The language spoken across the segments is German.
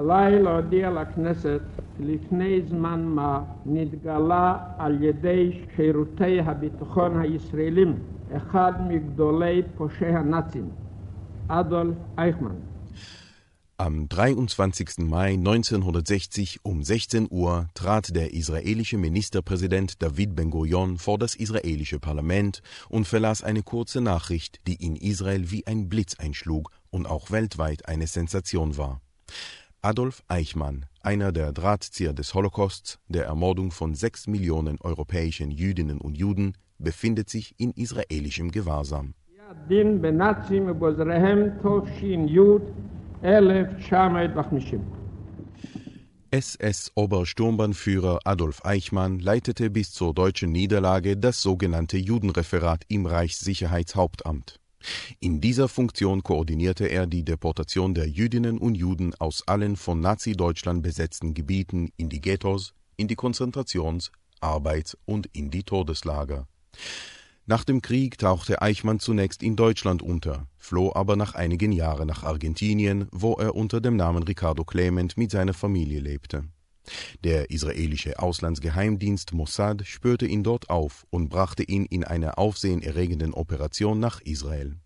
עליי להודיע לכנסת לפני זמן מה נתגלה על ידי שירותי הביטחון הישראלים אחד מגדולי פושעי הנאצים, אדולף אייכמן. Am 23. Mai 1960 um 16 Uhr trat der israelische Ministerpräsident David Ben-Gurion vor das israelische Parlament und verlas eine kurze Nachricht, die in Israel wie ein Blitz einschlug und auch weltweit eine Sensation war. Adolf Eichmann, einer der Drahtzieher des Holocausts, der Ermordung von sechs Millionen europäischen Jüdinnen und Juden, befindet sich in israelischem Gewahrsam. SS-Obersturmbannführer Adolf Eichmann leitete bis zur deutschen Niederlage das sogenannte Judenreferat im Reichssicherheitshauptamt. In dieser Funktion koordinierte er die Deportation der Jüdinnen und Juden aus allen von Nazi-Deutschland besetzten Gebieten in die Ghettos, in die Konzentrations-, Arbeits- und in die Todeslager. Nach dem Krieg tauchte Eichmann zunächst in Deutschland unter, floh aber nach einigen Jahren nach Argentinien, wo er unter dem Namen Ricardo Clement mit seiner Familie lebte. Der israelische Auslandsgeheimdienst Mossad spürte ihn dort auf und brachte ihn in einer aufsehenerregenden Operation nach Israel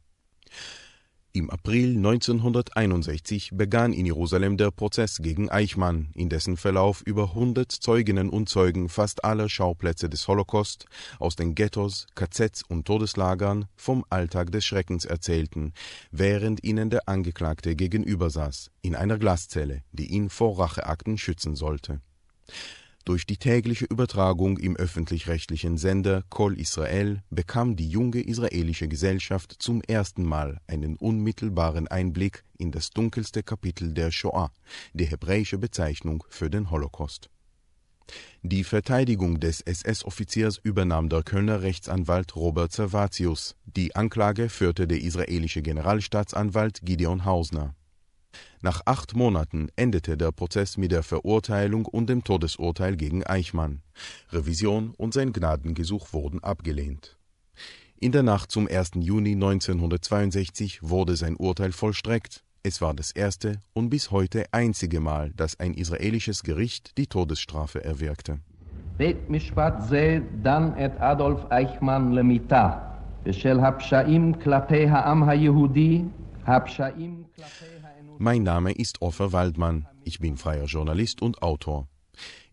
im April 1961 begann in Jerusalem der Prozess gegen Eichmann, in dessen Verlauf über 100 Zeuginnen und Zeugen fast aller Schauplätze des Holocaust aus den Ghettos, KZs und Todeslagern vom Alltag des Schreckens erzählten, während ihnen der Angeklagte gegenüber saß, in einer Glaszelle, die ihn vor Racheakten schützen sollte durch die tägliche Übertragung im öffentlich-rechtlichen Sender Kol Israel bekam die junge israelische Gesellschaft zum ersten Mal einen unmittelbaren Einblick in das dunkelste Kapitel der Shoah, die hebräische Bezeichnung für den Holocaust. Die Verteidigung des SS-Offiziers übernahm der Kölner Rechtsanwalt Robert Servatius, die Anklage führte der israelische Generalstaatsanwalt Gideon Hausner nach acht Monaten endete der Prozess mit der Verurteilung und dem Todesurteil gegen Eichmann. Revision und sein Gnadengesuch wurden abgelehnt. In der Nacht zum 1. Juni 1962 wurde sein Urteil vollstreckt. Es war das erste und bis heute einzige Mal, dass ein israelisches Gericht die Todesstrafe erwirkte. בית משפט זה דן את אדולף אייכמן למיתה בשל הפשעים כלפי העם היהודי, הפשעים כלפי mein Name ist Offer Waldmann. Ich bin freier Journalist und Autor.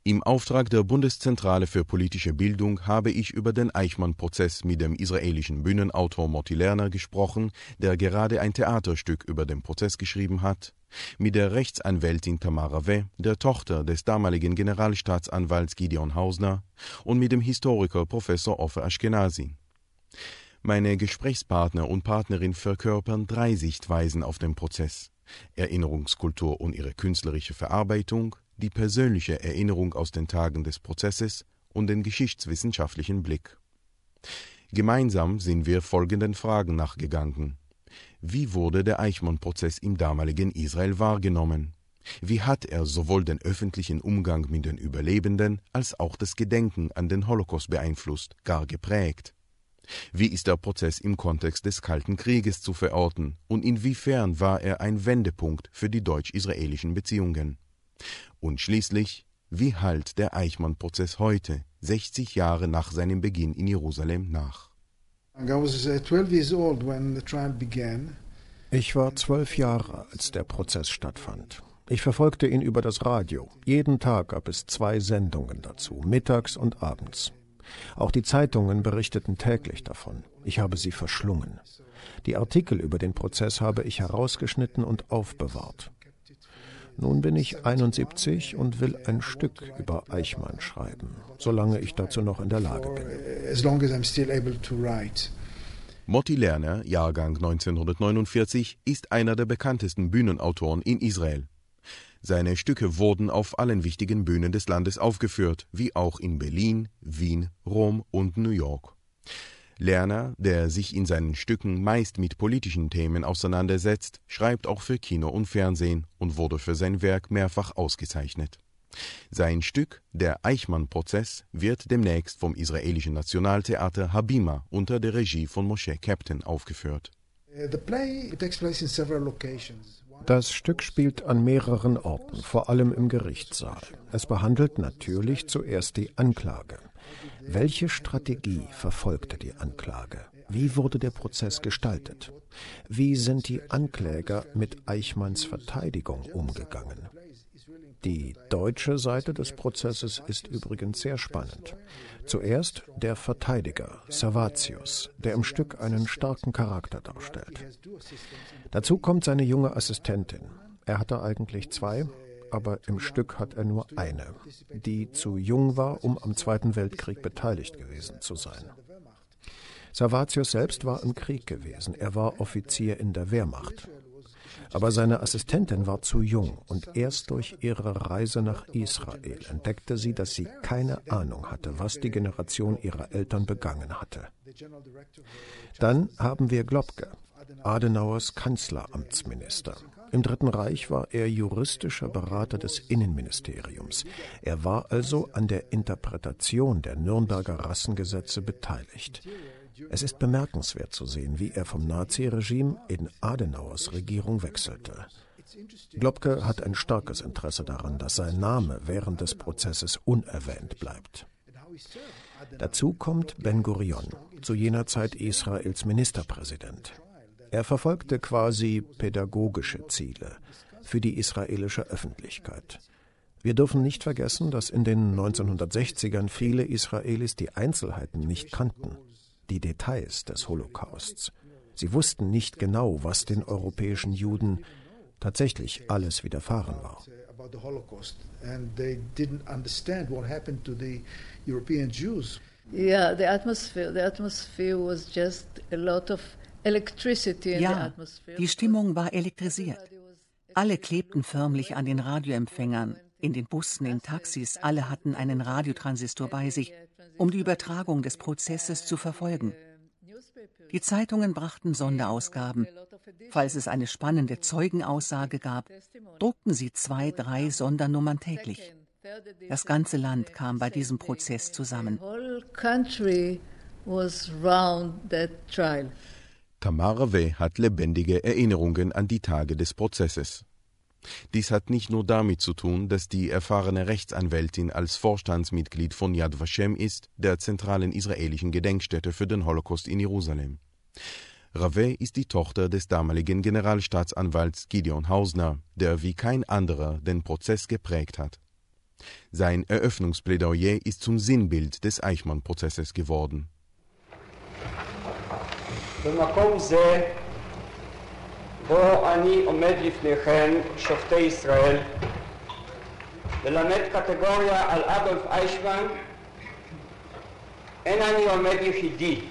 Im Auftrag der Bundeszentrale für politische Bildung habe ich über den Eichmann-Prozess mit dem israelischen Bühnenautor Motti Lerner gesprochen, der gerade ein Theaterstück über den Prozess geschrieben hat, mit der Rechtsanwältin Tamara W., der Tochter des damaligen Generalstaatsanwalts Gideon Hausner und mit dem Historiker Professor Offer Ashkenazi. Meine Gesprächspartner und Partnerin verkörpern drei Sichtweisen auf den Prozess. Erinnerungskultur und ihre künstlerische Verarbeitung, die persönliche Erinnerung aus den Tagen des Prozesses und den geschichtswissenschaftlichen Blick. Gemeinsam sind wir folgenden Fragen nachgegangen. Wie wurde der Eichmann-Prozess im damaligen Israel wahrgenommen? Wie hat er sowohl den öffentlichen Umgang mit den Überlebenden als auch das Gedenken an den Holocaust beeinflusst, gar geprägt? Wie ist der Prozess im Kontext des Kalten Krieges zu verorten und inwiefern war er ein Wendepunkt für die deutsch-israelischen Beziehungen? Und schließlich, wie halt der Eichmann-Prozess heute, 60 Jahre nach seinem Beginn in Jerusalem, nach? Ich war zwölf Jahre, als der Prozess stattfand. Ich verfolgte ihn über das Radio. Jeden Tag gab es zwei Sendungen dazu, mittags und abends. Auch die Zeitungen berichteten täglich davon. Ich habe sie verschlungen. Die Artikel über den Prozess habe ich herausgeschnitten und aufbewahrt. Nun bin ich 71 und will ein Stück über Eichmann schreiben, solange ich dazu noch in der Lage bin. Motti Lerner, Jahrgang 1949, ist einer der bekanntesten Bühnenautoren in Israel. Seine Stücke wurden auf allen wichtigen Bühnen des Landes aufgeführt, wie auch in Berlin, Wien, Rom und New York. Lerner, der sich in seinen Stücken meist mit politischen Themen auseinandersetzt, schreibt auch für Kino und Fernsehen und wurde für sein Werk mehrfach ausgezeichnet. Sein Stück Der Eichmann-Prozess wird demnächst vom israelischen Nationaltheater Habima unter der Regie von Moshe Captain aufgeführt. The play takes place in several locations. Das Stück spielt an mehreren Orten, vor allem im Gerichtssaal. Es behandelt natürlich zuerst die Anklage. Welche Strategie verfolgte die Anklage? Wie wurde der Prozess gestaltet? Wie sind die Ankläger mit Eichmanns Verteidigung umgegangen? Die deutsche Seite des Prozesses ist übrigens sehr spannend. Zuerst der Verteidiger, Servatius, der im Stück einen starken Charakter darstellt. Dazu kommt seine junge Assistentin. Er hatte eigentlich zwei, aber im Stück hat er nur eine, die zu jung war, um am Zweiten Weltkrieg beteiligt gewesen zu sein. Servatius selbst war im Krieg gewesen. Er war Offizier in der Wehrmacht. Aber seine Assistentin war zu jung und erst durch ihre Reise nach Israel entdeckte sie, dass sie keine Ahnung hatte, was die Generation ihrer Eltern begangen hatte. Dann haben wir Globke, Adenauers Kanzleramtsminister. Im Dritten Reich war er juristischer Berater des Innenministeriums. Er war also an der Interpretation der Nürnberger Rassengesetze beteiligt. Es ist bemerkenswert zu sehen, wie er vom Naziregime in Adenauers Regierung wechselte. Globke hat ein starkes Interesse daran, dass sein Name während des Prozesses unerwähnt bleibt. Dazu kommt Ben Gurion, zu jener Zeit Israels Ministerpräsident. Er verfolgte quasi pädagogische Ziele für die israelische Öffentlichkeit. Wir dürfen nicht vergessen, dass in den 1960ern viele Israelis die Einzelheiten nicht kannten die Details des Holocausts. Sie wussten nicht genau, was den europäischen Juden tatsächlich alles widerfahren war. Ja, die Stimmung war elektrisiert. Alle klebten förmlich an den Radioempfängern, in den Bussen, in Taxis, alle hatten einen Radiotransistor bei sich um die Übertragung des Prozesses zu verfolgen. Die Zeitungen brachten Sonderausgaben. Falls es eine spannende Zeugenaussage gab, druckten sie zwei, drei Sondernummern täglich. Das ganze Land kam bei diesem Prozess zusammen. Tamara W. hat lebendige Erinnerungen an die Tage des Prozesses. Dies hat nicht nur damit zu tun, dass die erfahrene Rechtsanwältin als Vorstandsmitglied von Yad Vashem ist, der zentralen israelischen Gedenkstätte für den Holocaust in Jerusalem. Rave ist die Tochter des damaligen Generalstaatsanwalts Gideon Hausner, der wie kein anderer den Prozess geprägt hat. Sein Eröffnungsplädoyer ist zum Sinnbild des Eichmann-Prozesses geworden. בו אני עומד לפניכם, שופטי ישראל, ללמד קטגוריה על אדולף איישמן, אין אני עומד יחידי.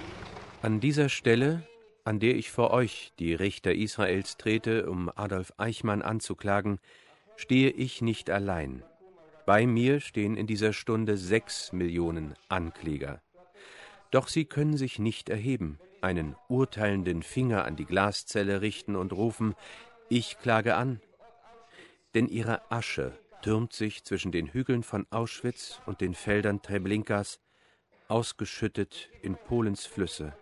An dieser Stelle, an der ich vor euch, die Richter Israels, trete, um Adolf Eichmann anzuklagen, stehe ich nicht allein. Bei mir stehen in dieser Stunde sechs Millionen Ankläger. Doch sie können sich nicht erheben, einen urteilenden Finger an die Glaszelle richten und rufen Ich klage an. Denn ihre Asche türmt sich zwischen den Hügeln von Auschwitz und den Feldern Treblinkas, ausgeschüttet in Polens Flüsse.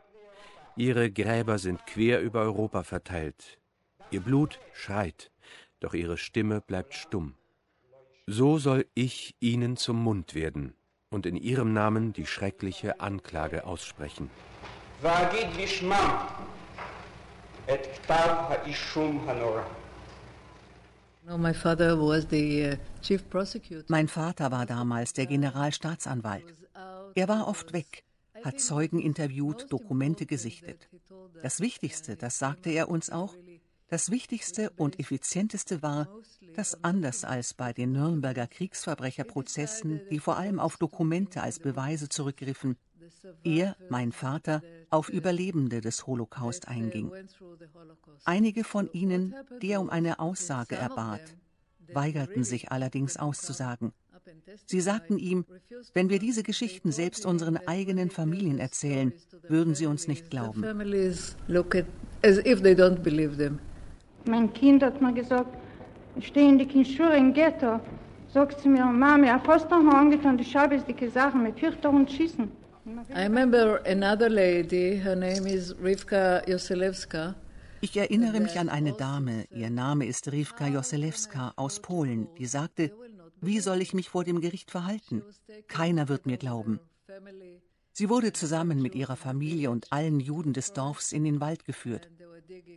Ihre Gräber sind quer über Europa verteilt. Ihr Blut schreit, doch ihre Stimme bleibt stumm. So soll ich ihnen zum Mund werden und in ihrem Namen die schreckliche Anklage aussprechen. ואגיד בשמם את כתב האישום הנורא. Mein Vater war damals der Generalstaatsanwalt. Er war oft weg, hat Zeugen interviewt, Dokumente gesichtet. Das Wichtigste, das sagte er uns auch, das Wichtigste und Effizienteste war, dass anders als bei den Nürnberger Kriegsverbrecherprozessen, die vor allem auf Dokumente als Beweise zurückgriffen, er, mein Vater, auf Überlebende des Holocaust einging. Einige von ihnen, die er um eine Aussage erbat, weigerten sich allerdings auszusagen. Sie sagten ihm, wenn wir diese Geschichten selbst unseren eigenen Familien erzählen, würden sie uns nicht glauben. Mein Kind hat mir gesagt, ich stehe in die Kinschure im Ghetto. Sagt sie mir, Mami, ein Foster haben angetan, die schabesdicke Sachen mit Hüchter und Schießen. I remember another lady, her name is Rivka Yoselevska. Ich erinnere mich an eine Dame, ihr Name ist Rivka Joselewska aus Polen, die sagte, wie soll ich mich vor dem Gericht verhalten? Keiner wird mir glauben. Sie wurde zusammen mit ihrer Familie und allen Juden des Dorfs in den Wald geführt.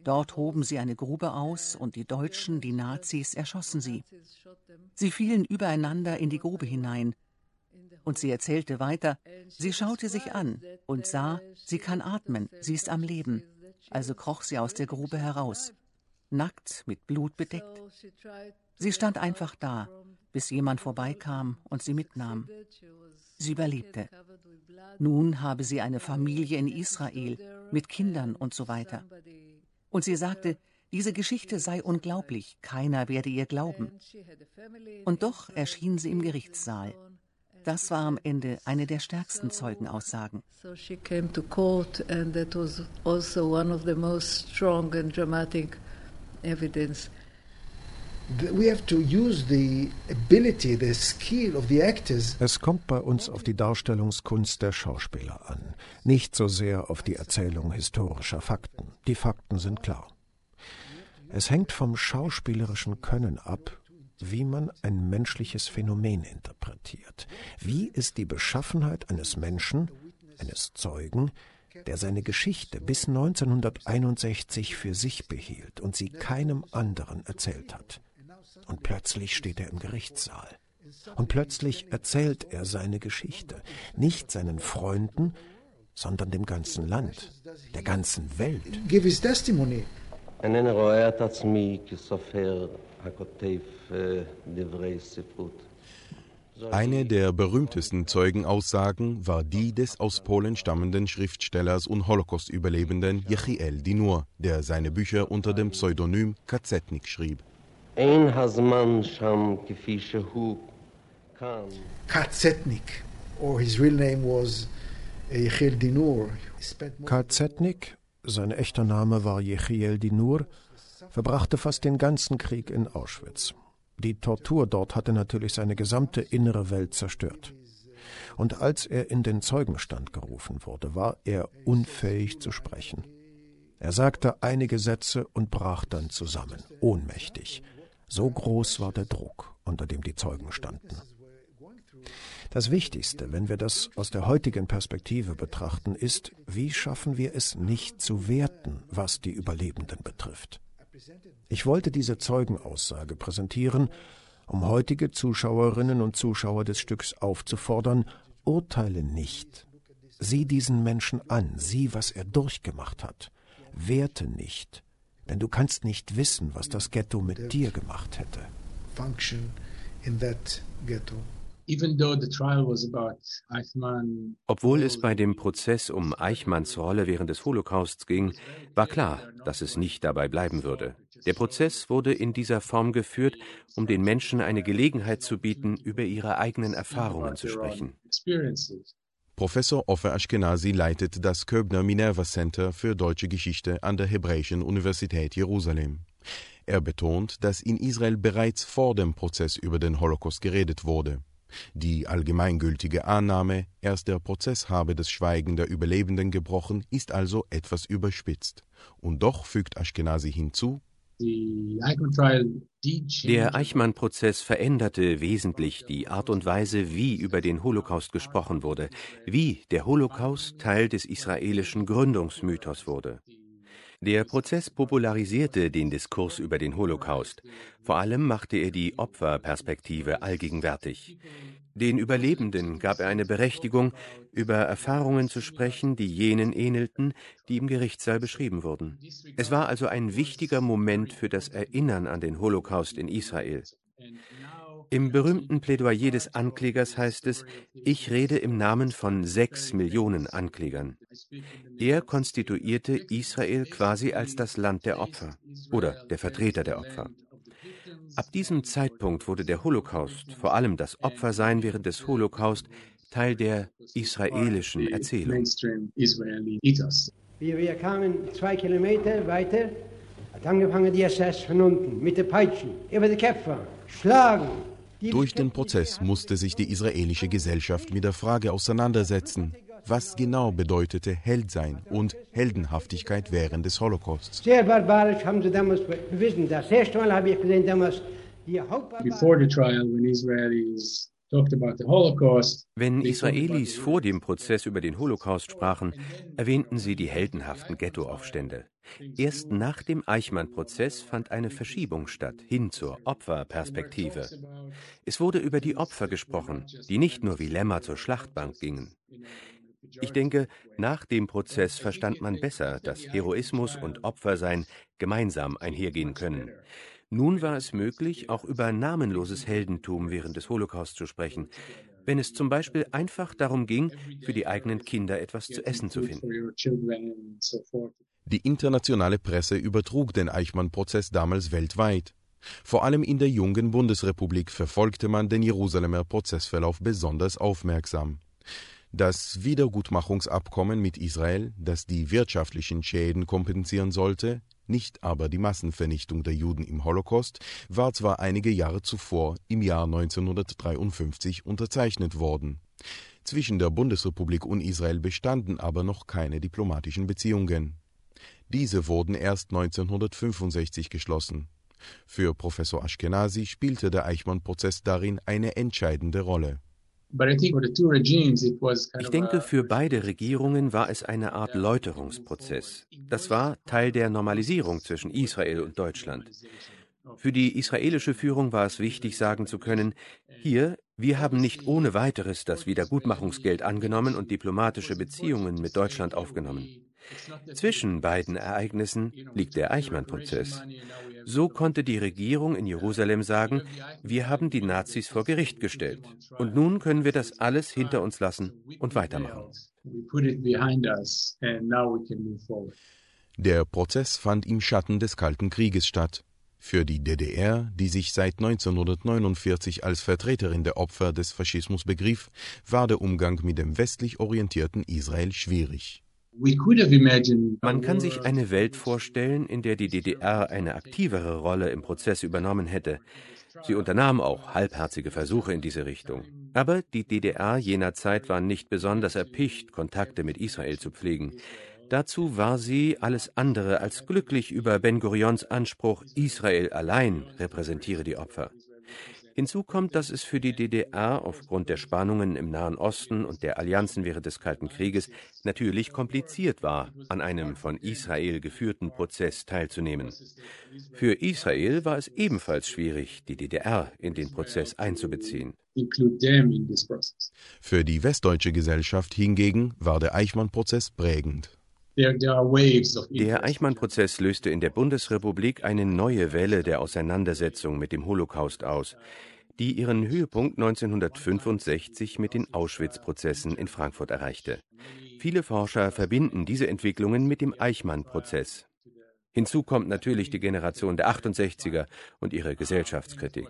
Dort hoben sie eine Grube aus und die Deutschen, die Nazis, erschossen sie. Sie fielen übereinander in die Grube hinein. Und sie erzählte weiter, sie schaute sich an und sah, sie kann atmen, sie ist am Leben. Also kroch sie aus der Grube heraus, nackt, mit Blut bedeckt. Sie stand einfach da, bis jemand vorbeikam und sie mitnahm. Sie überlebte. Nun habe sie eine Familie in Israel mit Kindern und so weiter. Und sie sagte, diese Geschichte sei unglaublich, keiner werde ihr glauben. Und doch erschien sie im Gerichtssaal. Das war am Ende eine der stärksten Zeugenaussagen. So she came to court and that was also one of the most strong and dramatic evidence. Es kommt bei uns auf die Darstellungskunst der Schauspieler an, nicht so sehr auf die Erzählung historischer Fakten. Die Fakten sind klar. Es hängt vom schauspielerischen Können ab, wie man ein menschliches Phänomen interpretiert. Wie ist die Beschaffenheit eines Menschen, eines Zeugen, der seine Geschichte bis 1961 für sich behielt und sie keinem anderen erzählt hat. Und plötzlich steht er im Gerichtssaal. Und plötzlich erzählt er seine Geschichte, nicht seinen Freunden, sondern dem ganzen Land, der ganzen Welt. Give his testimony. And then a that's me, eine der berühmtesten Zeugenaussagen war die des aus Polen stammenden Schriftstellers und Holocaust-Überlebenden Jechiel Dinur, der seine Bücher unter dem Pseudonym Kazetnik schrieb. Kazetnik, or his real name was Jechiel Dinur. Kazetnik, sein echter Name war Jechiel Dinur, verbrachte fast den ganzen Krieg in Auschwitz. Die Tortur dort hatte natürlich seine gesamte innere Welt zerstört. Und als er in den Zeugenstand gerufen wurde, war er unfähig zu sprechen. Er sagte einige Sätze und brach dann zusammen, ohnmächtig. So groß war der Druck, unter dem die Zeugen standen. Das Wichtigste, wenn wir das aus der heutigen Perspektive betrachten, ist, wie schaffen wir es nicht zu werten, was die Überlebenden betrifft. Ich wollte diese Zeugenaussage präsentieren, um heutige Zuschauerinnen und Zuschauer des Stücks aufzufordern, urteile nicht. Sieh diesen Menschen an, sieh, was er durchgemacht hat. Werte nicht, denn du kannst nicht wissen, was das Ghetto mit dir gemacht hätte. Function in that ghetto. Obwohl es bei dem Prozess um Eichmanns Rolle während des Holocausts ging, war klar, dass es nicht dabei bleiben würde. Der Prozess wurde in dieser Form geführt, um den Menschen eine Gelegenheit zu bieten, über ihre eigenen Erfahrungen zu sprechen. Professor Offer Ashkenazi leitet das Köbner Minerva Center für deutsche Geschichte an der Hebräischen Universität Jerusalem. Er betont, dass in Israel bereits vor dem Prozess über den Holocaust geredet wurde. Die allgemeingültige Annahme, erst der Prozess habe das Schweigen der Überlebenden gebrochen, ist also etwas überspitzt. Und doch fügt Ashkenazi hinzu, der Eichmann-Prozess veränderte wesentlich die Art und Weise, wie über den Holocaust gesprochen wurde, wie der Holocaust Teil des israelischen Gründungsmythos wurde. Der Prozess popularisierte den Diskurs über den Holocaust. Vor allem machte er die Opferperspektive allgegenwärtig. Den Überlebenden gab er eine Berechtigung, über Erfahrungen zu sprechen, die jenen ähnelten, die im Gerichtssaal beschrieben wurden. Es war also ein wichtiger Moment für das Erinnern an den Holocaust in Israel. Im berühmten Plädoyer des Anklägers heißt es, ich rede im Namen von sechs Millionen Anklägern. Er konstituierte Israel quasi als das Land der Opfer oder der Vertreter der Opfer. Ab diesem Zeitpunkt wurde der Holocaust, vor allem das Opfersein während des Holocaust, Teil der israelischen Erzählung. Wir, kamen zwei Kilometer weiter, hat angefangen die SS von unten mit den Peitschen über die Köpfe, schlagen, durch den Prozess musste sich die israelische Gesellschaft mit der Frage auseinandersetzen, was genau bedeutete Heldsein und Heldenhaftigkeit während des Holocausts. Sehr barbarisch haben sie damals bewiesen. Das erste Mal habe ich gesehen damals die Before the trial, when Israelis wenn Israelis vor dem Prozess über den Holocaust sprachen, erwähnten sie die heldenhaften Ghettoaufstände. Erst nach dem Eichmann-Prozess fand eine Verschiebung statt, hin zur Opferperspektive. Es wurde über die Opfer gesprochen, die nicht nur wie Lämmer zur Schlachtbank gingen. Ich denke, nach dem Prozess verstand man besser, dass Heroismus und Opfersein gemeinsam einhergehen können. Nun war es möglich, auch über namenloses Heldentum während des Holocaust zu sprechen, wenn es zum Beispiel einfach darum ging, für die eigenen Kinder etwas zu essen zu finden. Die internationale Presse übertrug den Eichmann-Prozess damals weltweit. Vor allem in der jungen Bundesrepublik verfolgte man den Jerusalemer Prozessverlauf besonders aufmerksam. Das Wiedergutmachungsabkommen mit Israel, das die wirtschaftlichen Schäden kompensieren sollte, nicht aber die Massenvernichtung der Juden im Holocaust, war zwar einige Jahre zuvor, im Jahr 1953, unterzeichnet worden. Zwischen der Bundesrepublik und Israel bestanden aber noch keine diplomatischen Beziehungen. Diese wurden erst 1965 geschlossen. Für Professor Ashkenazi spielte der Eichmann-Prozess darin eine entscheidende Rolle. Ich denke, für beide Regierungen war es eine Art Läuterungsprozess. Das war Teil der Normalisierung zwischen Israel und Deutschland. Für die israelische Führung war es wichtig, sagen zu können, hier, wir haben nicht ohne weiteres das Wiedergutmachungsgeld angenommen und diplomatische Beziehungen mit Deutschland aufgenommen. Zwischen beiden Ereignissen liegt der Eichmann-Prozess. So konnte die Regierung in Jerusalem sagen, wir haben die Nazis vor Gericht gestellt und nun können wir das alles hinter uns lassen und weitermachen. Der Prozess fand im Schatten des Kalten Krieges statt. Für die DDR, die sich seit 1949 als Vertreterin der Opfer des Faschismus begriff, war der Umgang mit dem westlich orientierten Israel schwierig. Man kann sich eine Welt vorstellen, in der die DDR eine aktivere Rolle im Prozess übernommen hätte. Sie unternahm auch halbherzige Versuche in diese Richtung. Aber die DDR jener Zeit war nicht besonders erpicht, Kontakte mit Israel zu pflegen. Dazu war sie alles andere als glücklich über Ben Gurions Anspruch, Israel allein repräsentiere die Opfer. Hinzu kommt, dass es für die DDR aufgrund der Spannungen im Nahen Osten und der Allianzen während des Kalten Krieges natürlich kompliziert war, an einem von Israel geführten Prozess teilzunehmen. Für Israel war es ebenfalls schwierig, die DDR in den Prozess einzubeziehen. Für die westdeutsche Gesellschaft hingegen war der Eichmann-Prozess prägend. Der Eichmann-Prozess löste in der Bundesrepublik eine neue Welle der Auseinandersetzung mit dem Holocaust aus, die ihren Höhepunkt 1965 mit den Auschwitz-Prozessen in Frankfurt erreichte. Viele Forscher verbinden diese Entwicklungen mit dem Eichmann-Prozess. Hinzu kommt natürlich die Generation der 68er und ihre Gesellschaftskritik.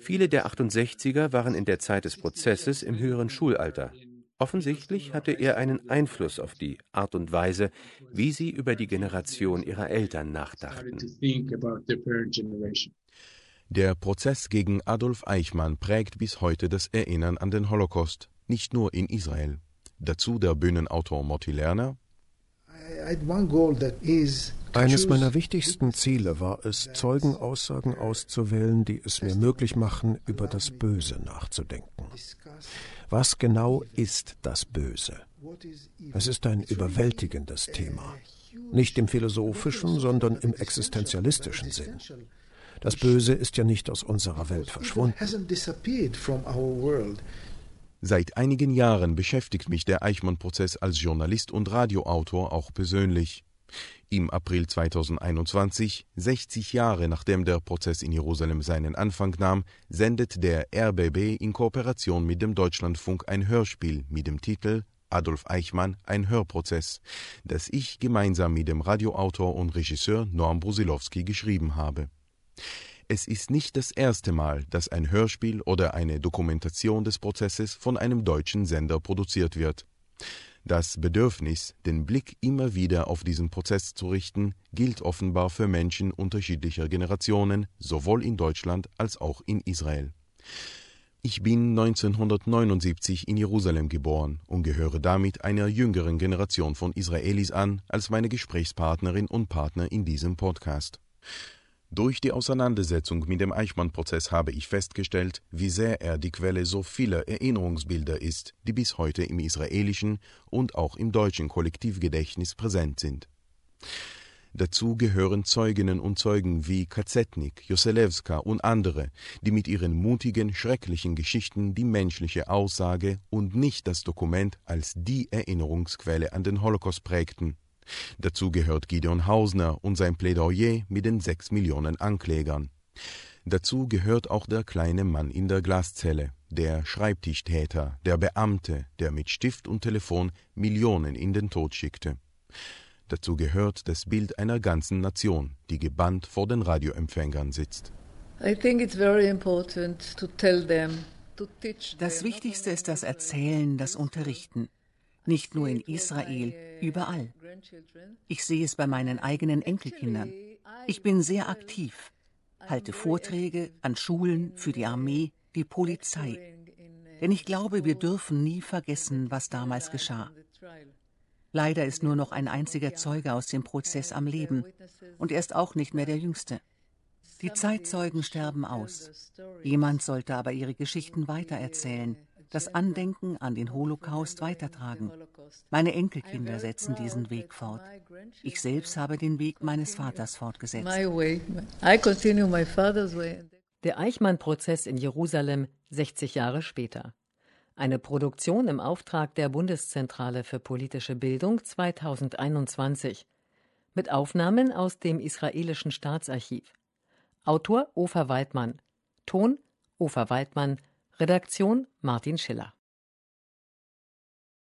Viele der 68er waren in der Zeit des Prozesses im höheren Schulalter. Offensichtlich hatte er einen Einfluss auf die Art und Weise, wie sie über die Generation ihrer Eltern nachdachten. Der Prozess gegen Adolf Eichmann prägt bis heute das Erinnern an den Holocaust, nicht nur in Israel. Dazu der Bühnenautor Motti Lerner. Eines meiner wichtigsten Ziele war es, Zeugenaussagen auszuwählen, die es mir möglich machen, über das Böse nachzudenken. Was genau ist das Böse? Es ist ein überwältigendes Thema. Nicht im philosophischen, sondern im existenzialistischen Sinn. Das Böse ist ja nicht aus unserer Welt verschwunden. Seit einigen Jahren beschäftigt mich der Eichmann-Prozess als Journalist und Radioautor auch persönlich. Im April 2021, 60 Jahre nachdem der Prozess in Jerusalem seinen Anfang nahm, sendet der RBB in Kooperation mit dem Deutschlandfunk ein Hörspiel mit dem Titel Adolf Eichmann, ein Hörprozess, das ich gemeinsam mit dem Radioautor und Regisseur Norm Brusilowski geschrieben habe. Es ist nicht das erste Mal, dass ein Hörspiel oder eine Dokumentation des Prozesses von einem deutschen Sender produziert wird. Das Bedürfnis, den Blick immer wieder auf diesen Prozess zu richten, gilt offenbar für Menschen unterschiedlicher Generationen, sowohl in Deutschland als auch in Israel. Ich bin 1979 in Jerusalem geboren und gehöre damit einer jüngeren Generation von Israelis an als meine Gesprächspartnerin und Partner in diesem Podcast. Durch die Auseinandersetzung mit dem Eichmann-Prozess habe ich festgestellt, wie sehr er die Quelle so vieler Erinnerungsbilder ist, die bis heute im israelischen und auch im deutschen Kollektivgedächtnis präsent sind. Dazu gehören Zeuginnen und Zeugen wie Kazetnik, Joselewska und andere, die mit ihren mutigen, schrecklichen Geschichten die menschliche Aussage und nicht das Dokument als die Erinnerungsquelle an den Holocaust prägten. Dazu gehört Gideon Hausner und sein Plädoyer mit den sechs Millionen Anklägern. Dazu gehört auch der kleine Mann in der Glaszelle, der Schreibtischtäter, der Beamte, der mit Stift und Telefon Millionen in den Tod schickte. Dazu gehört das Bild einer ganzen Nation, die gebannt vor den Radioempfängern sitzt. Das Wichtigste ist das Erzählen, das Unterrichten. Nicht nur in Israel, überall. Ich sehe es bei meinen eigenen Enkelkindern. Ich bin sehr aktiv, halte Vorträge an Schulen für die Armee, die Polizei. Denn ich glaube, wir dürfen nie vergessen, was damals geschah. Leider ist nur noch ein einziger Zeuge aus dem Prozess am Leben und er ist auch nicht mehr der Jüngste. Die Zeitzeugen sterben aus. Jemand sollte aber ihre Geschichten weitererzählen, das Andenken an den Holocaust weitertragen. Meine Enkelkinder setzen diesen Weg fort. Ich selbst habe den Weg meines Vaters fortgesetzt. Der Eichmann-Prozess in Jerusalem 60 Jahre später. Eine Produktion im Auftrag der Bundeszentrale für politische Bildung 2021 mit Aufnahmen aus dem israelischen Staatsarchiv. Autor Ofer Waldmann. Ton Ofer Waldmann. Redaktion Martin Schiller.